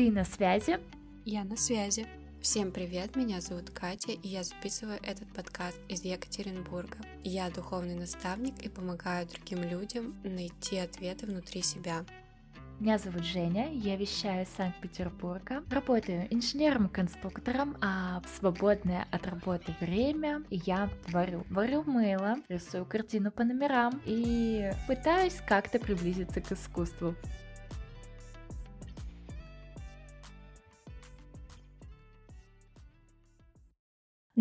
Ты на связи? Я на связи. Всем привет, меня зовут Катя, и я записываю этот подкаст из Екатеринбурга. Я духовный наставник и помогаю другим людям найти ответы внутри себя. Меня зовут Женя, я вещаю из Санкт-Петербурга. Работаю инженером-конструктором, а в свободное от работы время я варю. Варю мыло, рисую картину по номерам и пытаюсь как-то приблизиться к искусству.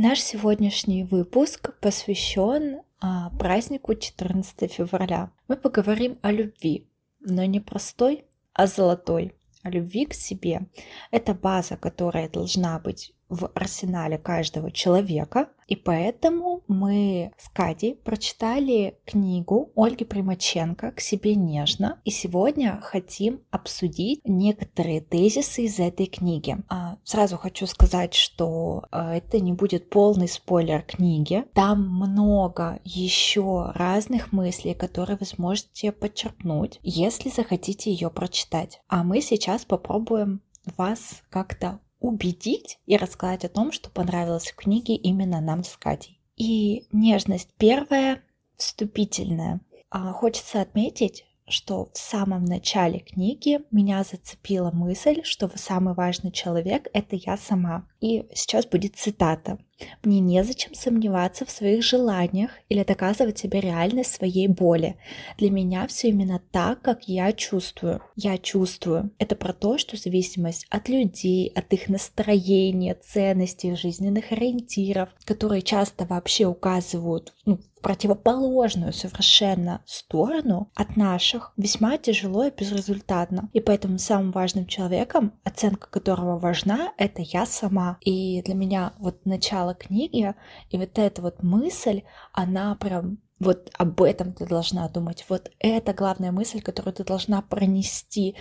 Наш сегодняшний выпуск посвящен а, празднику 14 февраля. Мы поговорим о любви, но не простой, а золотой, о любви к себе. Это база, которая должна быть в арсенале каждого человека, и поэтому мы с Катей прочитали книгу Ольги Примаченко «К себе нежно». И сегодня хотим обсудить некоторые тезисы из этой книги. А, сразу хочу сказать, что а, это не будет полный спойлер книги. Там много еще разных мыслей, которые вы сможете подчеркнуть, если захотите ее прочитать. А мы сейчас попробуем вас как-то убедить и рассказать о том, что понравилось в книге именно нам с Катей. И нежность первая, вступительная. А хочется отметить, что в самом начале книги меня зацепила мысль, что самый важный человек — это я сама. И сейчас будет цитата. Мне незачем сомневаться в своих желаниях или доказывать себе реальность своей боли. Для меня все именно так, как я чувствую. Я чувствую. Это про то, что зависимость от людей, от их настроения, ценностей, жизненных ориентиров, которые часто вообще указывают ну, противоположную совершенно сторону от наших, весьма тяжело и безрезультатно. И поэтому самым важным человеком, оценка которого важна, это я сама. И для меня вот начало книги, и вот эта вот мысль, она прям вот об этом ты должна думать. Вот это главная мысль, которую ты должна пронести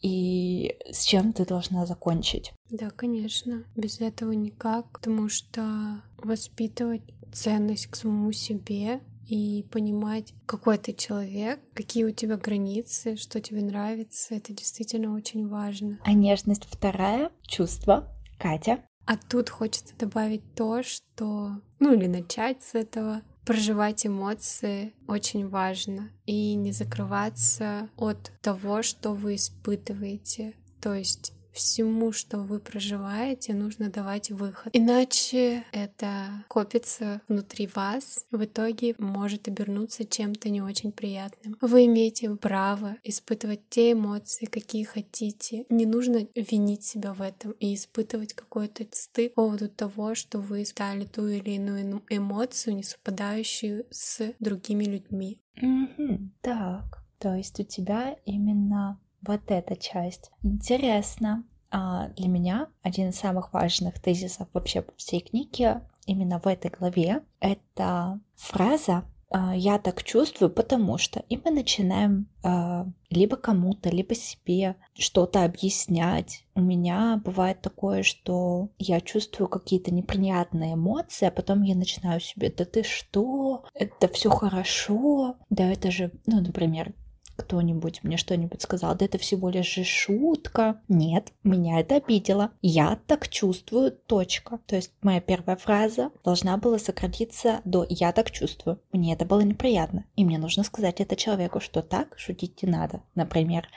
и с чем ты должна закончить. Да, конечно. Без этого никак, потому что воспитывать ценность к самому себе и понимать, какой ты человек, какие у тебя границы, что тебе нравится, это действительно очень важно. А нежность вторая, чувство, Катя. А тут хочется добавить то, что, ну или начать с этого, проживать эмоции очень важно и не закрываться от того, что вы испытываете. То есть всему, что вы проживаете, нужно давать выход. Иначе это копится внутри вас, в итоге может обернуться чем-то не очень приятным. Вы имеете право испытывать те эмоции, какие хотите. Не нужно винить себя в этом и испытывать какой-то стыд по поводу того, что вы испытали ту или иную эмоцию, не совпадающую с другими людьми. Mm-hmm. Так, то есть у тебя именно вот эта часть. Интересно. А для меня один из самых важных тезисов вообще всей книги именно в этой главе это фраза а, я так чувствую, потому что и мы начинаем э, либо кому-то, либо себе что-то объяснять. У меня бывает такое, что я чувствую какие-то неприятные эмоции, а потом я начинаю себе, да ты что, это все хорошо, да это же, ну, например, кто-нибудь мне что-нибудь сказал, да это всего лишь же шутка. Нет, меня это обидело. Я так чувствую, точка. То есть моя первая фраза должна была сократиться до «я так чувствую». Мне это было неприятно. И мне нужно сказать это человеку, что так шутить не надо, например.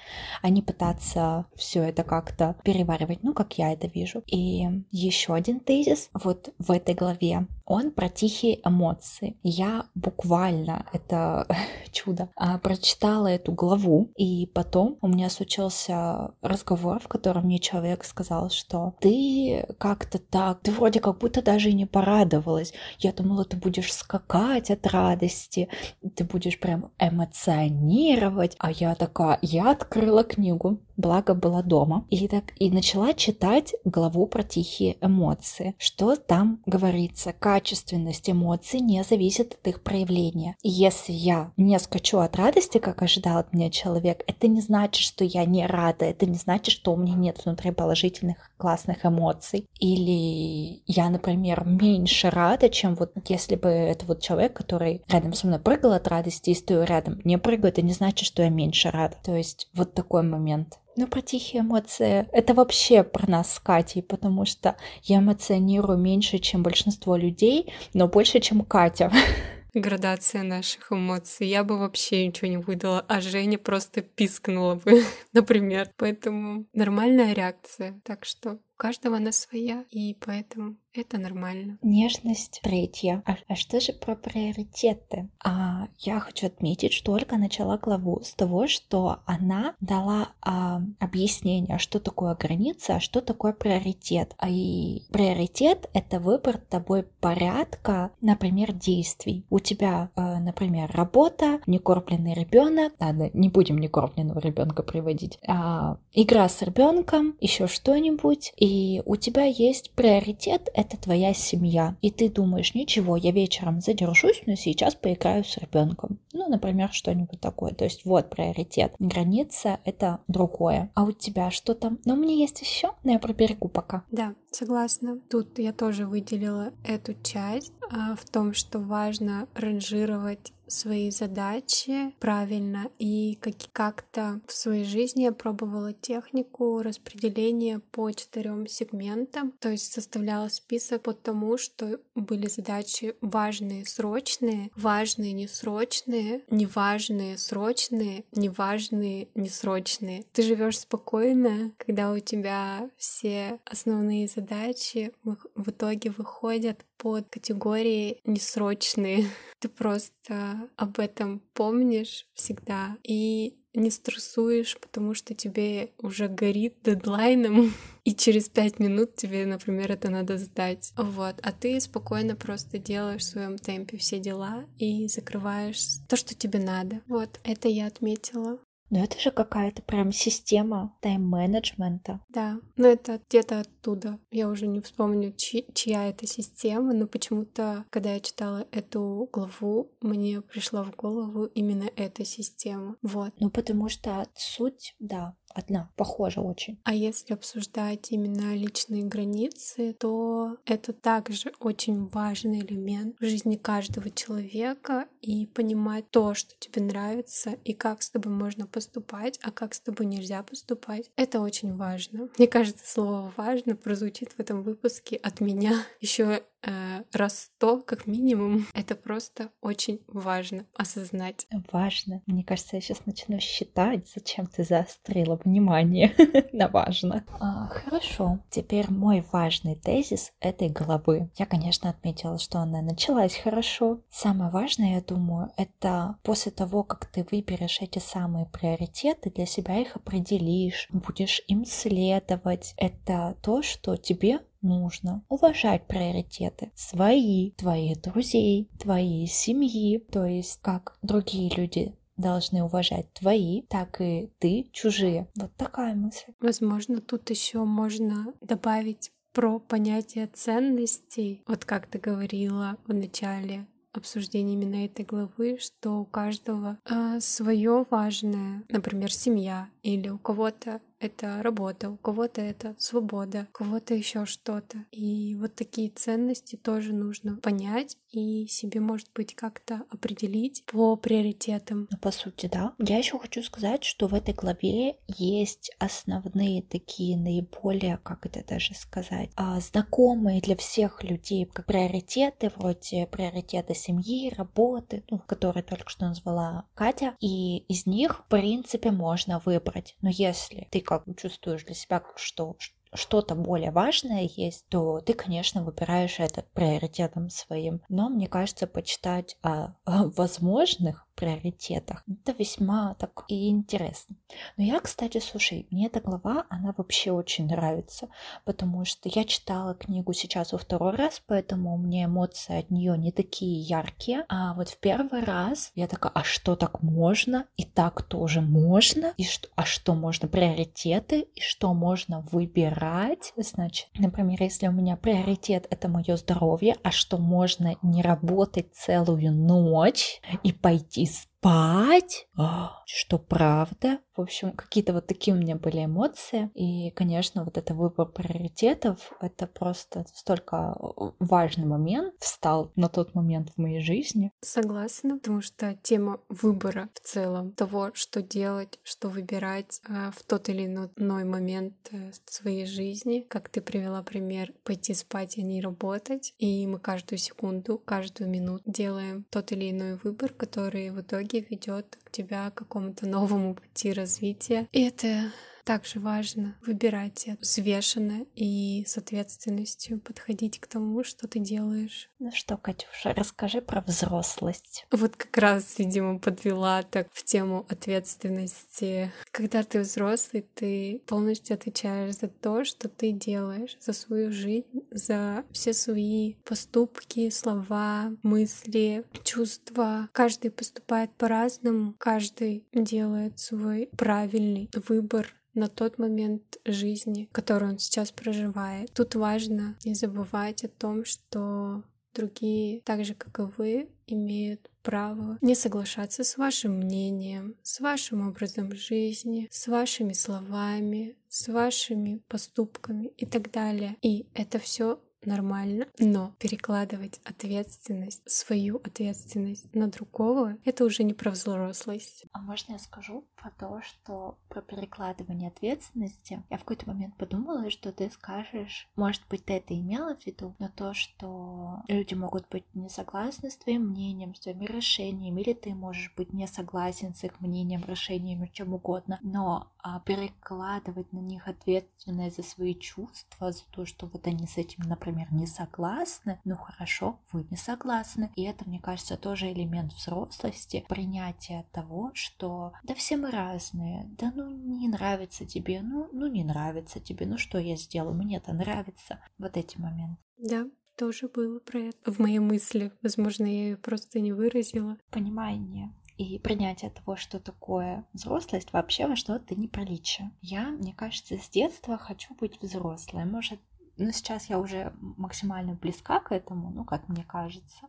А не пытаться все это как-то переваривать, ну, как я это вижу. И еще один тезис вот в этой главе. Он про тихие эмоции. Я буквально, это чудо, а, прочитала эту главу, и потом у меня случился разговор, в котором мне человек сказал, что ты как-то так, ты вроде как будто даже и не порадовалась. Я думала, ты будешь скакать от радости, ты будешь прям эмоционировать. А я такая, я открыла книгу, благо была дома, и так и начала читать главу про тихие эмоции. Что там говорится? Качественность эмоций не зависит от их проявления. И если я не скачу от радости, как ожидал от меня человек, это не значит, что я не рада, это не значит, что у меня нет внутри положительных классных эмоций. Или я, например, меньше рада, чем вот если бы это вот человек, который рядом со мной прыгал от радости и стою рядом, не прыгаю, это не значит, что я меньше рада. То есть вот такой момент. Ну, про тихие эмоции это вообще про нас с Катей, потому что я эмоционирую меньше, чем большинство людей, но больше, чем Катя. Градация наших эмоций. Я бы вообще ничего не выдала, а Женя просто пискнула бы, например. Поэтому нормальная реакция. Так что у каждого она своя, и поэтому это нормально. Нежность третья. А, а что же про приоритеты? А, я хочу отметить, что Ольга начала главу с того, что она дала а, объяснение, что такое граница, а что такое приоритет. А и приоритет — это выбор тобой порядка, например, действий. У тебя, а, например, работа, некормленный ребенок, ладно, не будем некормленного ребенка приводить, а, игра с ребенком, еще что-нибудь, и у тебя есть приоритет — это твоя семья. И ты думаешь, ничего, я вечером задержусь, но сейчас поиграю с ребенком. Ну, например, что-нибудь такое. То есть вот приоритет. Граница — это другое. А у тебя что там? Но у меня есть еще, но я проберегу пока. Да, согласна. Тут я тоже выделила эту часть а, в том, что важно ранжировать свои задачи правильно и как-то в своей жизни я пробовала технику распределения по четырем сегментам, то есть составляла список по тому, что были задачи важные, срочные, важные, несрочные, неважные, срочные, неважные, несрочные. Ты живешь спокойно, когда у тебя все основные задачи в итоге выходят под категории несрочные. Ты просто об этом помнишь всегда и не стрессуешь, потому что тебе уже горит дедлайном, и через пять минут тебе, например, это надо сдать. Вот. А ты спокойно просто делаешь в своем темпе все дела и закрываешь то, что тебе надо. Вот, это я отметила. Но это же какая-то прям система тайм-менеджмента. Да, но это где-то оттуда. Я уже не вспомню, чьи, чья это система, но почему-то, когда я читала эту главу, мне пришла в голову именно эта система. Вот. Ну, потому что суть, да, одна, похожа очень. А если обсуждать именно личные границы, то это также очень важный элемент в жизни каждого человека и понимать то, что тебе нравится и как с тобой можно поступать, а как с тобой нельзя поступать. Это очень важно. Мне кажется, слово важно прозвучит в этом выпуске от меня еще э, раз сто как минимум. Это просто очень важно осознать. Важно. Мне кажется, я сейчас начну считать, зачем ты заострила внимание на важно. А, хорошо. Теперь мой важный тезис этой главы. Я, конечно, отметила, что она началась хорошо. Самое важное, я думаю, это после того, как ты выберешь эти самые приоритеты, для себя их определишь, будешь им следовать. Это то, что тебе нужно уважать приоритеты свои, твоих друзей, твоей семьи, то есть как другие люди должны уважать твои, так и ты чужие. Вот такая мысль. Возможно, тут еще можно добавить про понятие ценностей. Вот как ты говорила в начале обсуждения именно этой главы, что у каждого э, свое важное, например, семья, или у кого-то это работа, у кого-то это свобода, у кого-то еще что-то. И вот такие ценности тоже нужно понять и себе, может быть, как-то определить по приоритетам. Ну, по сути, да. Я еще хочу сказать, что в этой главе есть основные такие наиболее, как это даже сказать, а, знакомые для всех людей как приоритеты, вроде приоритеты семьи, работы, ну, которые только что назвала Катя. И из них, в принципе, можно выбрать. Но если ты как чувствуешь для себя, что что-то более важное есть, то ты, конечно, выбираешь это приоритетом своим. Но мне кажется, почитать о возможных приоритетах. Это весьма так и интересно. Но я, кстати, слушай, мне эта глава, она вообще очень нравится, потому что я читала книгу сейчас во второй раз, поэтому мне эмоции от нее не такие яркие. А вот в первый раз я такая, а что так можно? И так тоже можно? И что, а что можно приоритеты? И что можно выбирать? Значит, например, если у меня приоритет это мое здоровье, а что можно не работать целую ночь и пойти she's спать? А, что, правда? В общем, какие-то вот такие у меня были эмоции. И, конечно, вот это выбор приоритетов, это просто столько важный момент, встал на тот момент в моей жизни. Согласна, потому что тема выбора в целом, того, что делать, что выбирать э, в тот или иной момент э, своей жизни, как ты привела пример, пойти спать, а не работать. И мы каждую секунду, каждую минуту делаем тот или иной выбор, который в итоге ведет к тебя к какому-то новому пути развития. И это также важно выбирать взвешенно и с ответственностью подходить к тому, что ты делаешь. Ну что, Катюша, расскажи про взрослость. Вот как раз, видимо, подвела так в тему ответственности. Когда ты взрослый, ты полностью отвечаешь за то, что ты делаешь, за свою жизнь, за все свои поступки, слова, мысли, чувства. Каждый поступает по-разному, каждый делает свой правильный выбор на тот момент жизни, который он сейчас проживает. Тут важно не забывать о том, что другие, так же как и вы, имеют право не соглашаться с вашим мнением, с вашим образом жизни, с вашими словами, с вашими поступками и так далее. И это все нормально, но перекладывать ответственность, свою ответственность на другого, это уже не про взрослость. А можно я скажу про то, что про перекладывание ответственности? Я в какой-то момент подумала, что ты скажешь, может быть, ты это имела в виду, но то, что люди могут быть не согласны с твоим мнением, с твоими решениями, или ты можешь быть не согласен с их мнением, решениями, чем угодно, но а, перекладывать на них ответственность за свои чувства, за то, что вот они с этим, например, например, не согласны, ну хорошо, вы не согласны. И это, мне кажется, тоже элемент взрослости, принятия того, что да все мы разные, да ну не нравится тебе, ну, ну не нравится тебе, ну что я сделаю, мне это нравится. Вот эти моменты. Да, тоже было про это в моей мысли. Возможно, я ее просто не выразила. Понимание и принятие того, что такое взрослость, вообще во что-то неприличие. Я, мне кажется, с детства хочу быть взрослой. Может, ну, сейчас я уже максимально близка к этому, ну, как мне кажется,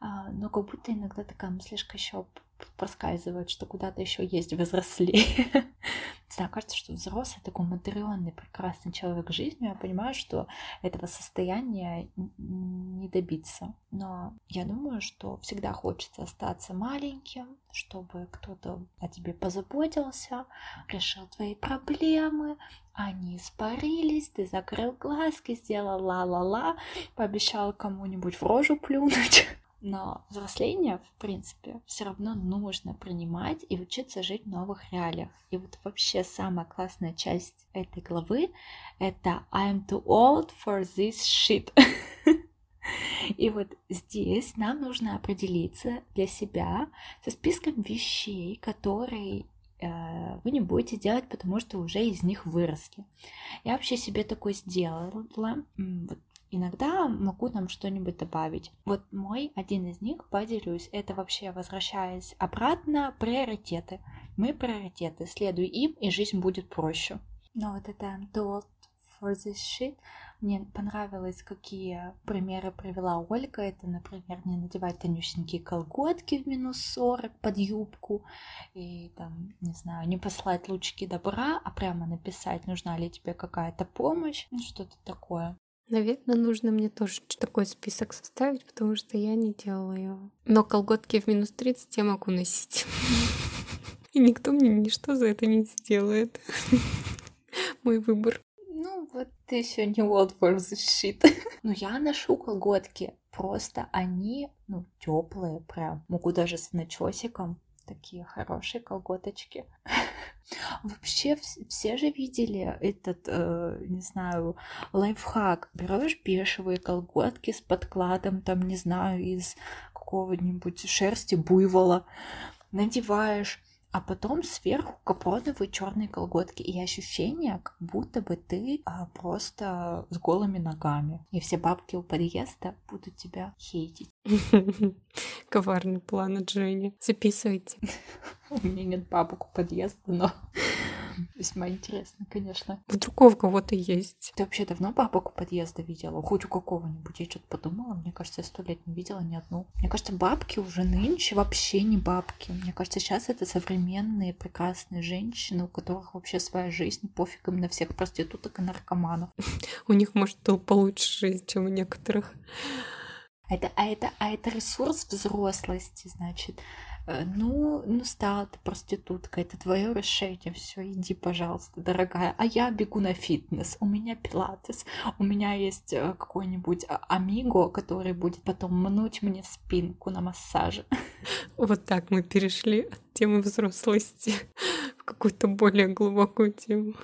а, но как будто иногда такая мыслишка еще проскальзывает, что куда-то еще есть взрослее. Не знаю, кажется, что взрослый такой мудренный, прекрасный человек жизни. Я понимаю, что этого состояния не добиться. Но я думаю, что всегда хочется остаться маленьким, чтобы кто-то о тебе позаботился, решил твои проблемы, они испарились, ты закрыл глазки, сделал ла-ла-ла, пообещал кому-нибудь в рожу плюнуть. Но взросление, в принципе, все равно нужно принимать и учиться жить в новых реалиях. И вот вообще самая классная часть этой главы — это I'm too old for this shit. И вот здесь нам нужно определиться для себя со списком вещей, которые э, вы не будете делать, потому что уже из них выросли. Я вообще себе такое сделала. Вот иногда могу там что-нибудь добавить. Вот мой один из них, поделюсь, это вообще возвращаясь обратно, приоритеты. Мы приоритеты, следуй им, и жизнь будет проще. Но вот это old for this shit, мне понравилось, какие примеры привела Ольга. Это, например, не надевать тонюсенькие колготки в минус 40 под юбку. И там, не знаю, не послать лучики добра, а прямо написать, нужна ли тебе какая-то помощь. Ну, что-то такое. Наверное, нужно мне тоже такой список составить, потому что я не делала его. Но колготки в минус 30 я могу носить. И никто мне ничто за это не сделает. Мой выбор. Ну, вот ты еще не old for the shit. Но я ношу колготки. Просто они, ну, теплые прям. Могу даже с начесиком. Такие хорошие колготочки. Вообще все же видели этот, э, не знаю, лайфхак. Берешь бежевые колготки с подкладом, там, не знаю, из какого-нибудь шерсти буйвола, надеваешь, а потом сверху капроновые черные колготки. И ощущение, как будто бы ты а, просто с голыми ногами. И все бабки у подъезда будут тебя хейтить. Коварный план от Жени. Записывайте. У меня нет бабок у подъезда, но Весьма интересно, конечно. Вдруг у кого-то есть. Ты вообще давно бабок у подъезда видела? Хоть у какого-нибудь? Я что-то подумала. Мне кажется, я сто лет не видела ни одну. Мне кажется, бабки уже нынче вообще не бабки. Мне кажется, сейчас это современные прекрасные женщины, у которых вообще своя жизнь, пофиг им на всех проституток и наркоманов. У них, может, получше жизнь, чем у некоторых. А это, а это, а это ресурс взрослости, значит. Э, ну, ну стала ты проститутка, это твое решение, все, иди, пожалуйста, дорогая. А я бегу на фитнес, у меня пилатес, у меня есть э, какой-нибудь а, амиго, который будет потом мнуть мне спинку на массаже. Вот так мы перешли от темы взрослости в какую-то более глубокую тему.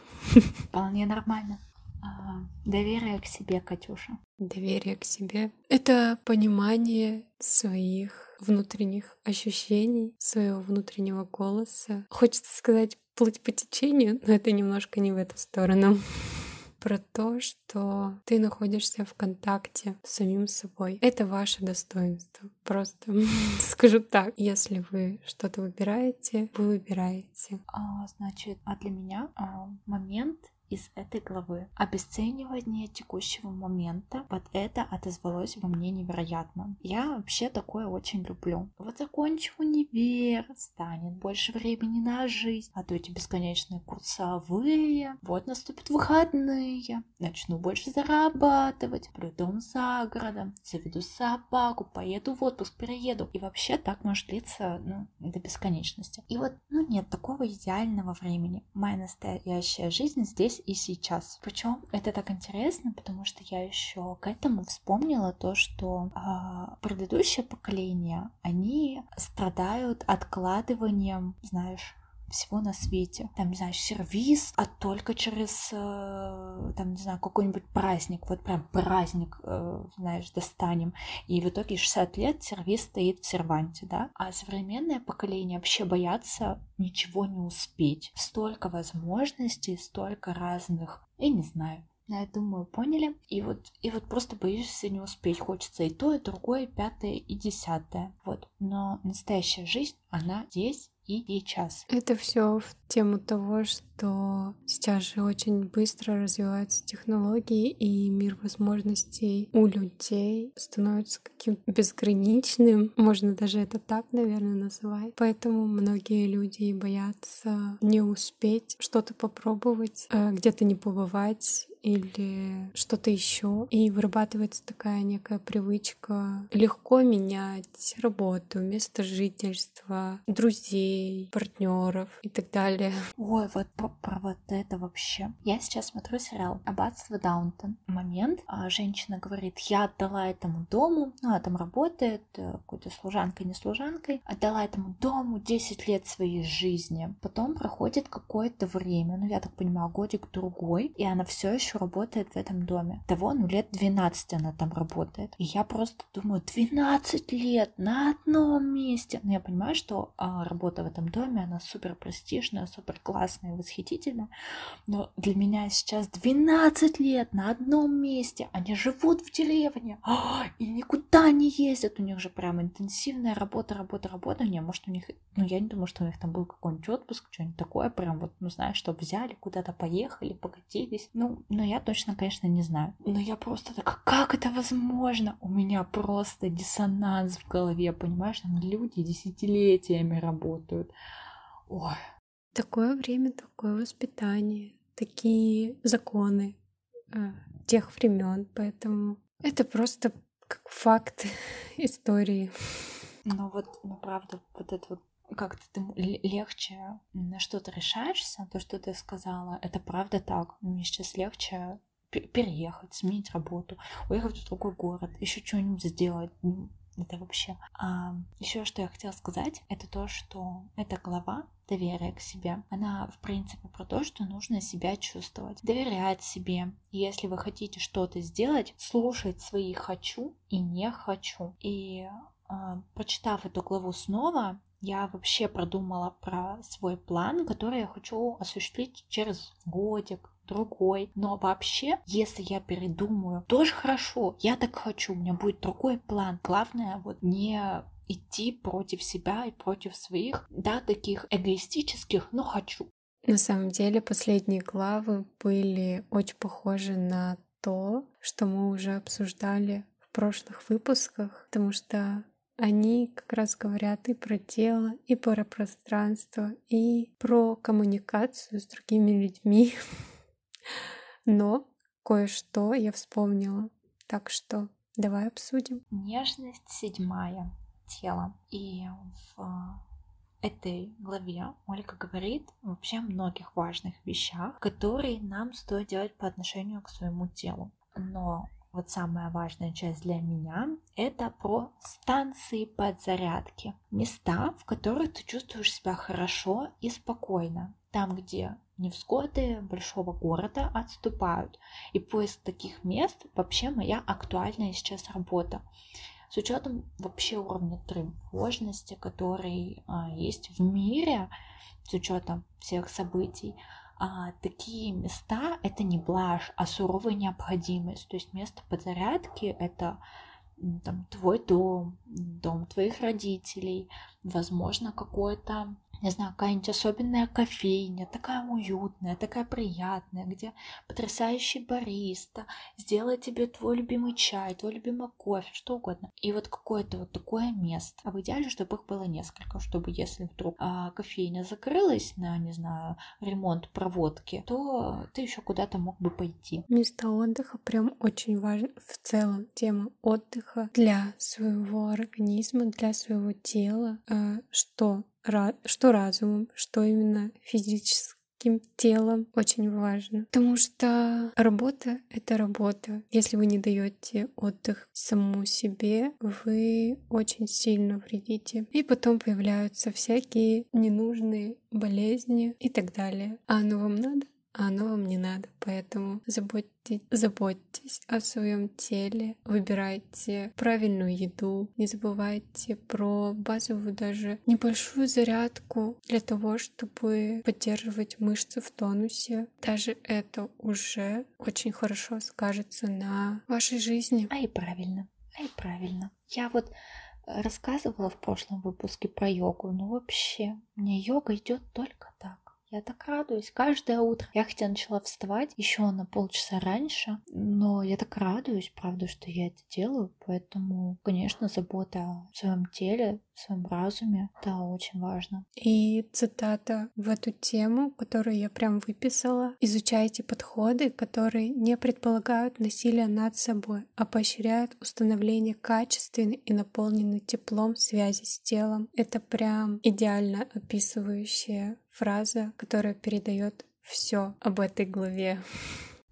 Вполне нормально. А, доверие к себе, Катюша. Доверие к себе — это понимание своих внутренних ощущений, своего внутреннего голоса. Хочется сказать плыть по течению, но это немножко не в эту сторону. Про то, что ты находишься в контакте с самим собой. Это ваше достоинство. Просто скажу так, если вы что-то выбираете, вы выбираете. А, значит, а для меня а, момент из этой главы. Обесценивание текущего момента, вот это отозвалось во мне невероятно. Я вообще такое очень люблю. Вот закончу универ, станет больше времени на жизнь, а то эти бесконечные курсовые, вот наступят выходные, начну больше зарабатывать, дом за городом, заведу собаку, поеду в отпуск, перееду. И вообще так может длиться ну, до бесконечности. И вот, ну нет такого идеального времени. Моя настоящая жизнь здесь здесь и сейчас. Причем это так интересно, потому что я еще к этому вспомнила то, что э, предыдущее поколение, они страдают откладыванием, знаешь, всего на свете. Там, не знаю, сервис, а только через, э, там, не знаю, какой-нибудь праздник, вот прям праздник, э, знаешь, достанем. И в итоге 60 лет сервис стоит в серванте, да? А современное поколение вообще боятся ничего не успеть. Столько возможностей, столько разных, я не знаю, я думаю, поняли. И вот, и вот просто боишься не успеть. Хочется и то, и другое, и пятое, и десятое. Вот. Но настоящая жизнь, она здесь и сейчас. Это все в тему того, что сейчас же очень быстро развиваются технологии, и мир возможностей у людей становится каким-то безграничным. Можно даже это так, наверное, называть. Поэтому многие люди боятся не успеть что-то попробовать, э, где-то не побывать или что-то еще. И вырабатывается такая некая привычка легко менять работу, место жительства, друзей, партнеров и так далее. Ой, вот про, про вот это вообще. Я сейчас смотрю сериал «Аббатство Даунтон». Момент, а женщина говорит, я отдала этому дому, ну, она там работает, э, какой-то служанкой, не служанкой, отдала этому дому 10 лет своей жизни. Потом проходит какое-то время, ну, я так понимаю, годик-другой, и она все еще еще работает в этом доме. Того, ну, лет 12 она там работает. И я просто думаю, 12 лет на одном месте. Но я понимаю, что а, работа в этом доме, она супер престижная, супер классная, восхитительная. Но для меня сейчас 12 лет на одном месте. Они живут в деревне а, и никуда не ездят. У них же прям интенсивная работа, работа, работа. Не, может, у них, ну, я не думаю, что у них там был какой-нибудь отпуск, что-нибудь такое, прям вот, ну, знаешь, что взяли, куда-то поехали, покатились. Ну, но я точно, конечно, не знаю. Но я просто так, как это возможно? У меня просто диссонанс в голове, понимаешь? Там люди десятилетиями работают. Ой. Такое время, такое воспитание, такие законы э, тех времен, поэтому это просто как факт истории. Ну вот, ну правда, вот это вот как-то ты легче на что-то решаешься, то, что ты сказала, это правда так. Мне сейчас легче переехать, сменить работу, уехать в другой город, еще что-нибудь сделать. Ну, это вообще. А, еще что я хотела сказать, это то, что эта глава доверие к себе. Она, в принципе, про то, что нужно себя чувствовать, доверять себе. Если вы хотите что-то сделать, слушать свои хочу и не хочу. И а, прочитав эту главу снова, я вообще продумала про свой план, который я хочу осуществить через годик, другой. Но вообще, если я передумаю, тоже хорошо, я так хочу, у меня будет другой план. Главное вот не идти против себя и против своих, да, таких эгоистических, но хочу. На самом деле последние главы были очень похожи на то, что мы уже обсуждали в прошлых выпусках, потому что они как раз говорят и про тело, и про пространство, и про коммуникацию с другими людьми. Но кое-что я вспомнила. Так что давай обсудим. Нежность седьмая. Тело. И в этой главе Ольга говорит вообще о многих важных вещах, которые нам стоит делать по отношению к своему телу. Но вот самая важная часть для меня — это про станции подзарядки. Места, в которых ты чувствуешь себя хорошо и спокойно. Там, где невзгоды большого города отступают. И поиск таких мест вообще моя актуальная сейчас работа. С учетом вообще уровня тревожности, который а, есть в мире, с учетом всех событий, а, такие места это не блажь, а суровая необходимость. То есть место подзарядки это там, твой дом, дом твоих родителей, возможно, какое-то не знаю, какая-нибудь особенная кофейня, такая уютная, такая приятная, где потрясающий бариста сделает тебе твой любимый чай, твой любимый кофе, что угодно. И вот какое-то вот такое место. А в идеале, чтобы их было несколько, чтобы если вдруг а, кофейня закрылась на, не знаю, ремонт проводки, то ты еще куда-то мог бы пойти. Место отдыха прям очень важно в целом. Тема отдыха для своего организма, для своего тела, а, что что разумом, что именно физическим телом очень важно. Потому что работа — это работа. Если вы не даете отдых самому себе, вы очень сильно вредите. И потом появляются всякие ненужные болезни и так далее. А оно вам надо? а оно вам не надо. Поэтому заботьтесь, заботьтесь о своем теле, выбирайте правильную еду, не забывайте про базовую даже небольшую зарядку для того, чтобы поддерживать мышцы в тонусе. Даже это уже очень хорошо скажется на вашей жизни. А и правильно, а и правильно. Я вот рассказывала в прошлом выпуске про йогу, но вообще мне йога идет только так. Я так радуюсь каждое утро. Я хотя начала вставать еще на полчаса раньше, но я так радуюсь, правда, что я это делаю. Поэтому, конечно, забота о своем теле, в своем разуме, это очень важно. И цитата в эту тему, которую я прям выписала. Изучайте подходы, которые не предполагают насилие над собой, а поощряют установление качественной и наполненной теплом связи с телом. Это прям идеально описывающее фраза, которая передает все об этой главе.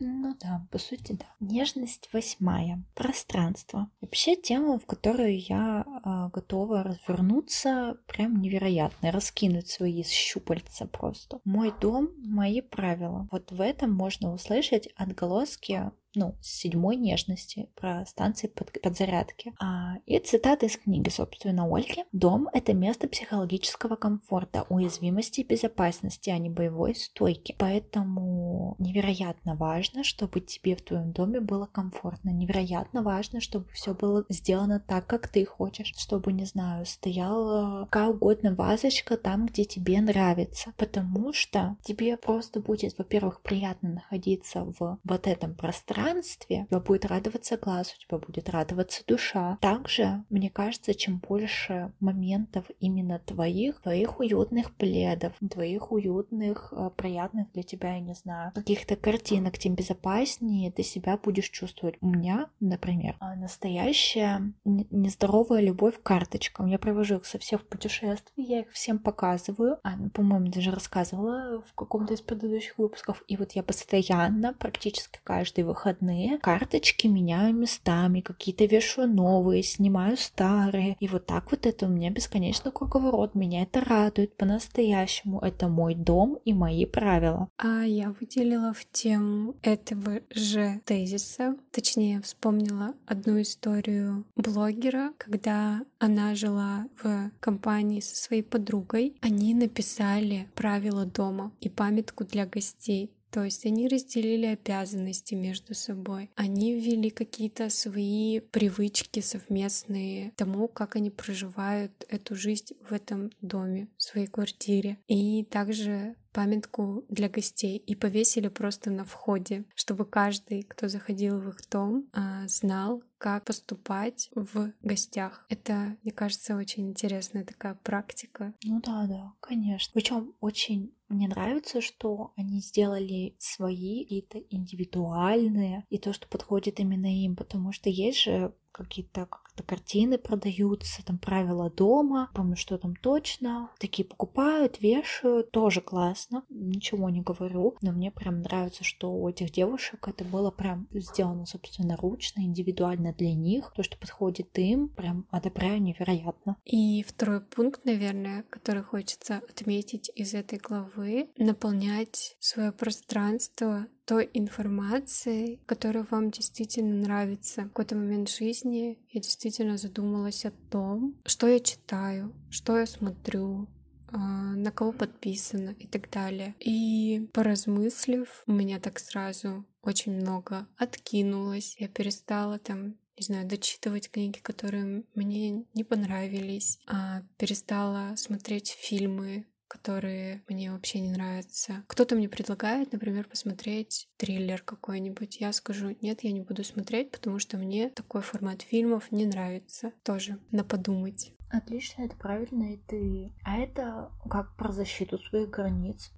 Ну да, по сути, да. Нежность восьмая. Пространство. Вообще тема, в которую я э, готова развернуться прям невероятно, раскинуть свои щупальца просто. Мой дом, мои правила. Вот в этом можно услышать отголоски ну, седьмой нежности, про станции под, подзарядки. А, и цитата из книги, собственно, Ольги. «Дом — это место психологического комфорта, уязвимости и безопасности, а не боевой стойки. Поэтому невероятно важно, чтобы тебе в твоем доме было комфортно. Невероятно важно, чтобы все было сделано так, как ты хочешь. Чтобы, не знаю, стояла какая угодно вазочка там, где тебе нравится. Потому что тебе просто будет, во-первых, приятно находиться в вот этом пространстве, пространстве, тебя будет радоваться глаз, у тебя будет радоваться душа. Также, мне кажется, чем больше моментов именно твоих, твоих уютных пледов, твоих уютных, э, приятных для тебя, я не знаю, каких-то картинок, тем безопаснее ты себя будешь чувствовать. У меня, например, э, настоящая нездоровая любовь к карточкам. Я провожу их со всех путешествий, я их всем показываю. А, ну, по-моему, даже рассказывала в каком-то из предыдущих выпусков. И вот я постоянно, практически каждый выход выходные карточки меняю местами, какие-то вешу новые, снимаю старые. И вот так вот это у меня бесконечно круговорот. Меня это радует по-настоящему. Это мой дом и мои правила. А я выделила в тему этого же тезиса, точнее вспомнила одну историю блогера, когда она жила в компании со своей подругой. Они написали правила дома и памятку для гостей То есть они разделили обязанности между собой. Они ввели какие-то свои привычки совместные тому, как они проживают эту жизнь в этом доме, в своей квартире. И также памятку для гостей и повесили просто на входе, чтобы каждый, кто заходил в их дом, а, знал, как поступать в гостях. Это, мне кажется, очень интересная такая практика. Ну да, да, конечно. Причем очень мне нравится, что они сделали свои какие-то индивидуальные и то, что подходит именно им, потому что есть же какие-то как-то картины продаются, там правила дома, помню, что там точно. Такие покупают, вешают, тоже классно, ничего не говорю, но мне прям нравится, что у этих девушек это было прям сделано собственно ручно, индивидуально для них, то, что подходит им, прям одобряю невероятно. И второй пункт, наверное, который хочется отметить из этой главы, наполнять свое пространство той информацией, которая вам действительно нравится. В какой-то момент жизни я действительно задумалась о том, что я читаю, что я смотрю, а, на кого подписано и так далее. И поразмыслив, у меня так сразу очень много откинулось. Я перестала там не знаю, дочитывать книги, которые мне не понравились, а перестала смотреть фильмы, которые мне вообще не нравятся. Кто-то мне предлагает, например, посмотреть триллер какой-нибудь. Я скажу, нет, я не буду смотреть, потому что мне такой формат фильмов не нравится. Тоже на подумать. Отлично, это правильно, и ты... А это как про защиту своих границ,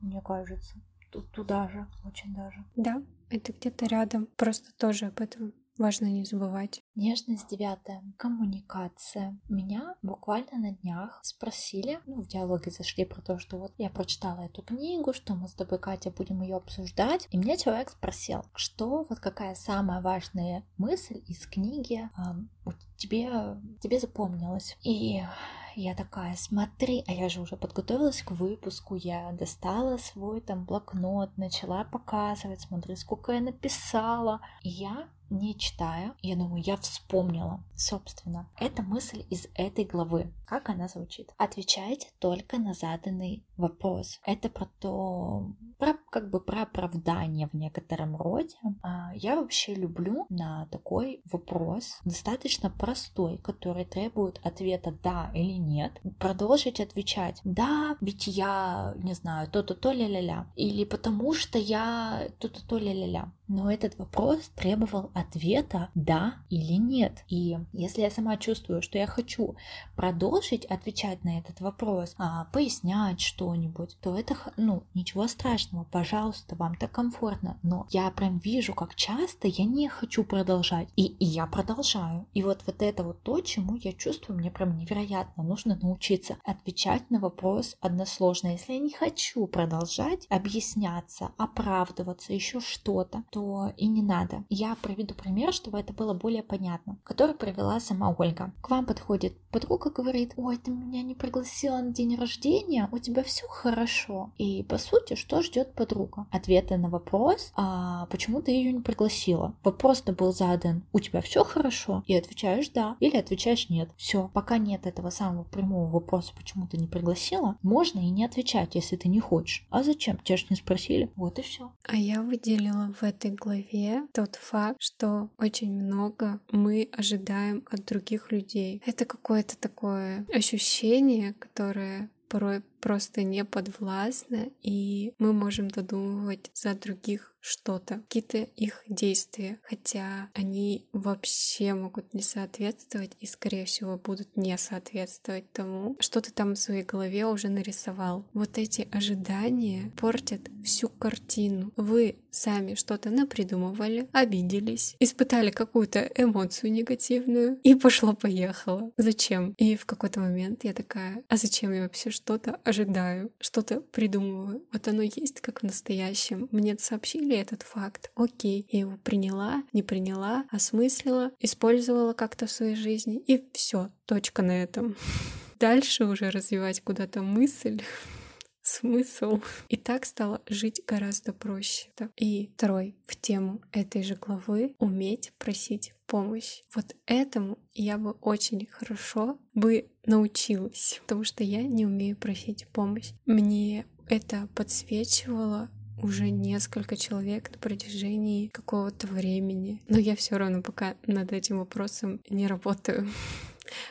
мне кажется. Тут туда же, очень даже. Да, это где-то рядом. Просто тоже об этом Важно не забывать. Нежность девятая. Коммуникация. Меня буквально на днях спросили, ну, в диалоге зашли про то, что вот я прочитала эту книгу, что мы с тобой, Катя, будем ее обсуждать. И меня человек спросил, что вот какая самая важная мысль из книги э, тебе, тебе запомнилась. И я такая, смотри, а я же уже подготовилась к выпуску, я достала свой там блокнот, начала показывать, смотри, сколько я написала. И я не читая, я думаю, я вспомнила. Собственно, это мысль из этой главы. Как она звучит? Отвечайте только на заданный вопрос. Это про то, про, как бы про оправдание в некотором роде. А, я вообще люблю на такой вопрос, достаточно простой, который требует ответа да или нет, продолжить отвечать да, ведь я, не знаю, то-то, то, ля-ля-ля, или потому что я то-то, то, ля-ля-ля. Но этот вопрос требовал ответа «да» или «нет». И если я сама чувствую, что я хочу продолжить отвечать на этот вопрос, а, пояснять что-нибудь, то это, ну, ничего страшного, пожалуйста, вам так комфортно. Но я прям вижу, как часто я не хочу продолжать. И, и я продолжаю. И вот, вот это вот то, чему я чувствую, мне прям невероятно. Нужно научиться отвечать на вопрос односложно. Если я не хочу продолжать объясняться, оправдываться, еще что-то, то и не надо. Я проведу пример, чтобы это было более понятно, который провела сама Ольга. К вам подходит подруга, говорит, ой, ты меня не пригласила на день рождения, у тебя все хорошо. И по сути, что ждет подруга? Ответы на вопрос, а почему ты ее не пригласила? Вопрос-то был задан, у тебя все хорошо? И отвечаешь да, или отвечаешь нет. Все, пока нет этого самого прямого вопроса, почему ты не пригласила, можно и не отвечать, если ты не хочешь. А зачем? Тебя же не спросили. Вот и все. А я выделила в этой главе тот факт, что очень много мы ожидаем от других людей. Это какое-то такое ощущение, которое порой просто не подвластно, и мы можем додумывать за других что-то, какие-то их действия, хотя они вообще могут не соответствовать и, скорее всего, будут не соответствовать тому, что ты там в своей голове уже нарисовал. Вот эти ожидания портят всю картину. Вы сами что-то напридумывали, обиделись, испытали какую-то эмоцию негативную и пошло-поехало. Зачем? И в какой-то момент я такая, а зачем я вообще что-то ожидаю, что-то придумываю? Вот оно есть как в настоящем. Мне сообщили этот факт. Окей, я его приняла, не приняла, осмыслила, использовала как-то в своей жизни, и все, точка на этом. Дальше уже развивать куда-то мысль, смысл. И так стало жить гораздо проще. И второй в тему этой же главы — уметь просить помощь. Вот этому я бы очень хорошо бы научилась, потому что я не умею просить помощь. Мне это подсвечивало уже несколько человек на протяжении какого-то времени. Но я все равно пока над этим вопросом не работаю.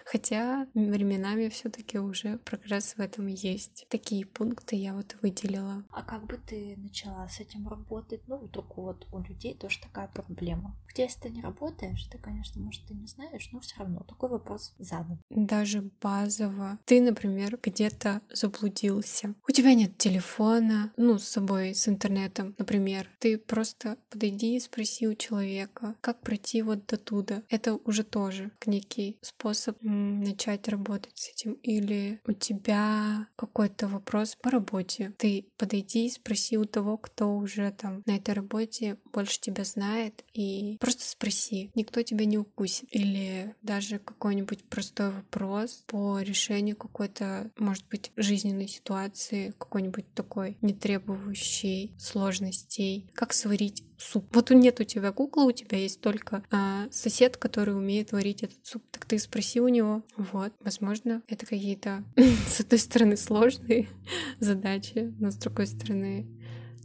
Хотя временами все-таки уже прогресс в этом есть. Такие пункты я вот выделила. А как бы ты начала с этим работать? Ну, вдруг вот у людей тоже такая проблема. Где если ты не работаешь, ты, конечно, может, ты не знаешь, но все равно такой вопрос задан. Даже базово. Ты, например, где-то заблудился. У тебя нет телефона, ну, с собой, с интернетом, например. Ты просто подойди и спроси у человека, как пройти вот до туда. Это уже тоже некий способ способ начать работать с этим. Или у тебя какой-то вопрос по работе. Ты подойди и спроси у того, кто уже там на этой работе больше тебя знает, и просто спроси. Никто тебя не укусит. Или даже какой-нибудь простой вопрос по решению какой-то, может быть, жизненной ситуации, какой-нибудь такой, не требующий сложностей. Как сварить суп. Вот нет у тебя куклы, у тебя есть только а, сосед, который умеет варить этот суп. Так ты спроси у него. Вот, возможно, это какие-то, с одной стороны, сложные задачи, но с другой стороны,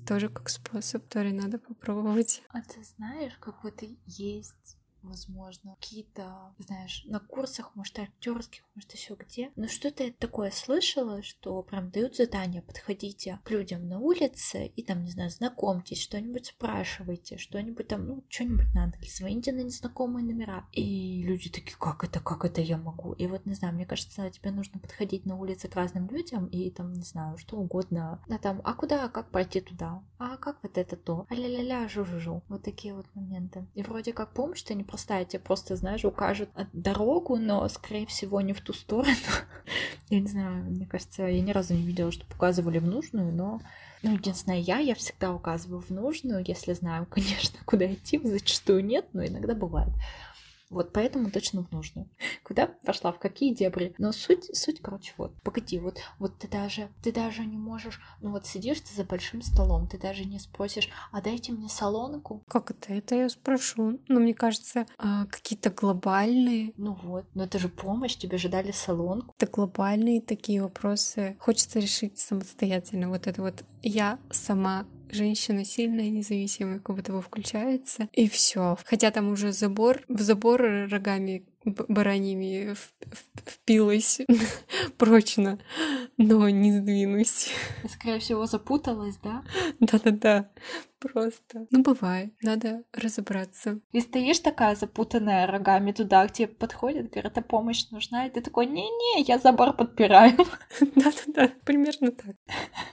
тоже как способ, который надо попробовать. А ты знаешь, как вот есть возможно, какие-то, знаешь, на курсах, может, актерских, может, еще где. Но что-то я такое слышала, что прям дают задание, подходите к людям на улице и там, не знаю, знакомьтесь, что-нибудь спрашивайте, что-нибудь там, ну, что-нибудь надо, или звоните на незнакомые номера. И люди такие, как это, как это я могу? И вот, не знаю, мне кажется, тебе нужно подходить на улице к разным людям и там, не знаю, что угодно. А там, а куда, как пройти туда? А как вот это то? А ля-ля-ля, жу-жу-жу. Вот такие вот моменты. И вроде как помощь ты не простая, тебе просто, знаешь, укажут дорогу, но, скорее всего, не в ту сторону. я не знаю, мне кажется, я ни разу не видела, что показывали в нужную, но ну, единственное, я, я всегда указываю в нужную, если знаю, конечно, куда идти, зачастую нет, но иногда бывает. Вот поэтому точно в нужную. Куда пошла, в какие дебри. Но суть, суть, короче, вот. Погоди, вот, вот ты даже, ты даже не можешь, ну вот сидишь ты за большим столом, ты даже не спросишь, а дайте мне солонку. Как это? Это я спрошу. Но мне кажется, а, какие-то глобальные. Ну вот, но это же помощь, тебе же дали солонку. Это глобальные такие вопросы. Хочется решить самостоятельно. Вот это вот я сама женщина сильная, независимая, как будто бы включается, и все. Хотя там уже забор, в забор рогами бараньими впилась прочно, но не сдвинусь. Скорее всего, запуталась, да? Да-да-да, просто. Ну, бывает, надо разобраться. И стоишь такая запутанная рогами туда, к тебе подходит, говорят, а помощь нужна, и ты такой, не-не, я забор подпираю. Да-да-да, примерно так.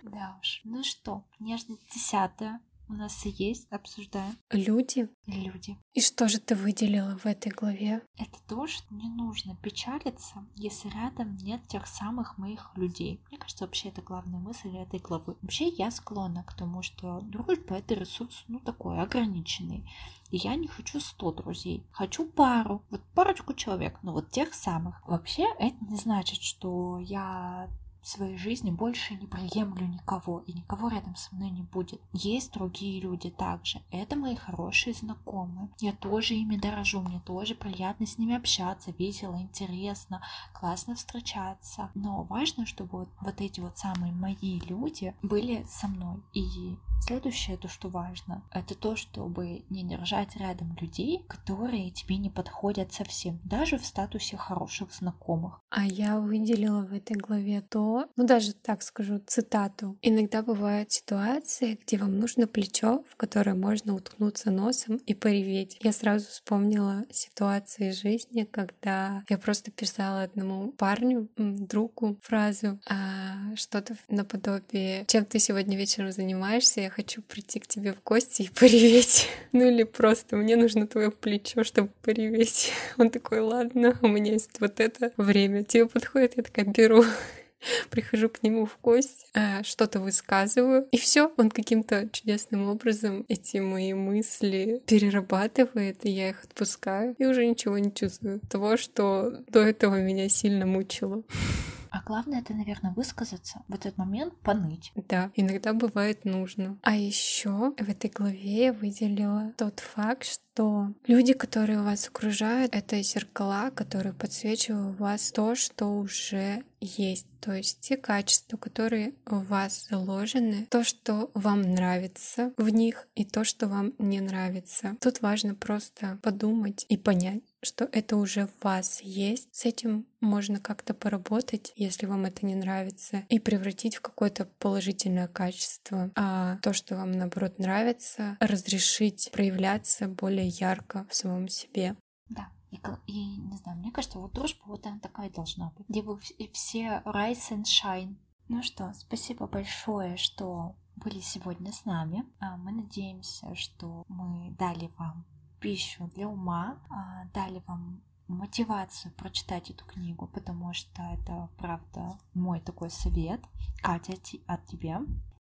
Да уж. Ну что, нежность десятая у нас и есть, обсуждаем. Люди. Люди. И что же ты выделила в этой главе? Это то, что не нужно печалиться, если рядом нет тех самых моих людей. Мне кажется, вообще это главная мысль этой главы. Вообще я склонна к тому, что дружба это ресурс, ну такой ограниченный. И я не хочу 100 друзей. Хочу пару. Вот парочку человек. Но вот тех самых. Вообще это не значит, что я в своей жизни больше не приемлю никого, и никого рядом со мной не будет. Есть другие люди также. Это мои хорошие знакомые. Я тоже ими дорожу, мне тоже приятно с ними общаться, весело, интересно, классно встречаться. Но важно, чтобы вот, вот эти вот самые мои люди были со мной. И Следующее, то, что важно, это то, чтобы не держать рядом людей, которые тебе не подходят совсем, даже в статусе хороших знакомых. А я выделила в этой главе то, ну даже так скажу, цитату. Иногда бывают ситуации, где вам нужно плечо, в которое можно уткнуться носом и пореветь. Я сразу вспомнила ситуации жизни, когда я просто писала одному парню, другу, фразу а, что-то наподобие «Чем ты сегодня вечером занимаешься?» я хочу прийти к тебе в гости и пореветь. Ну или просто мне нужно твое плечо, чтобы пореветь. Он такой, ладно, у меня есть вот это время. Тебе подходит? Я такая беру прихожу к нему в гости, э, что-то высказываю, и все, он каким-то чудесным образом эти мои мысли перерабатывает, и я их отпускаю, и уже ничего не чувствую того, что до этого меня сильно мучило. А главное это, наверное, высказаться в этот момент, поныть. Да, иногда бывает нужно. А еще в этой главе я выделила тот факт, что люди, которые вас окружают, это зеркала, которые подсвечивают в вас то, что уже есть, то есть те качества, которые в вас заложены, то, что вам нравится в них и то, что вам не нравится. Тут важно просто подумать и понять, что это уже в вас есть. С этим можно как-то поработать, если вам это не нравится, и превратить в какое-то положительное качество. А то, что вам наоборот нравится, разрешить проявляться более ярко в самом себе. Да. И, и не знаю, мне кажется, вот дружба вот она такая должна быть. Где вы все rise and shine. Ну что, спасибо большое, что были сегодня с нами. А, мы надеемся, что мы дали вам пищу для ума, а, дали вам мотивацию прочитать эту книгу, потому что это, правда, мой такой совет. Катя, от тебя.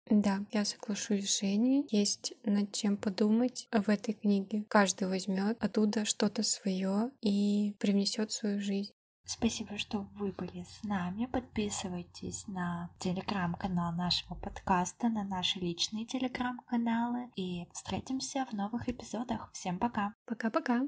Да, я соглашусь с Женей. Есть над чем подумать в этой книге. Каждый возьмет оттуда что-то свое и привнесет в свою жизнь. Спасибо, что вы были с нами. Подписывайтесь на телеграм-канал нашего подкаста, на наши личные телеграм-каналы. И встретимся в новых эпизодах. Всем пока. Пока-пока.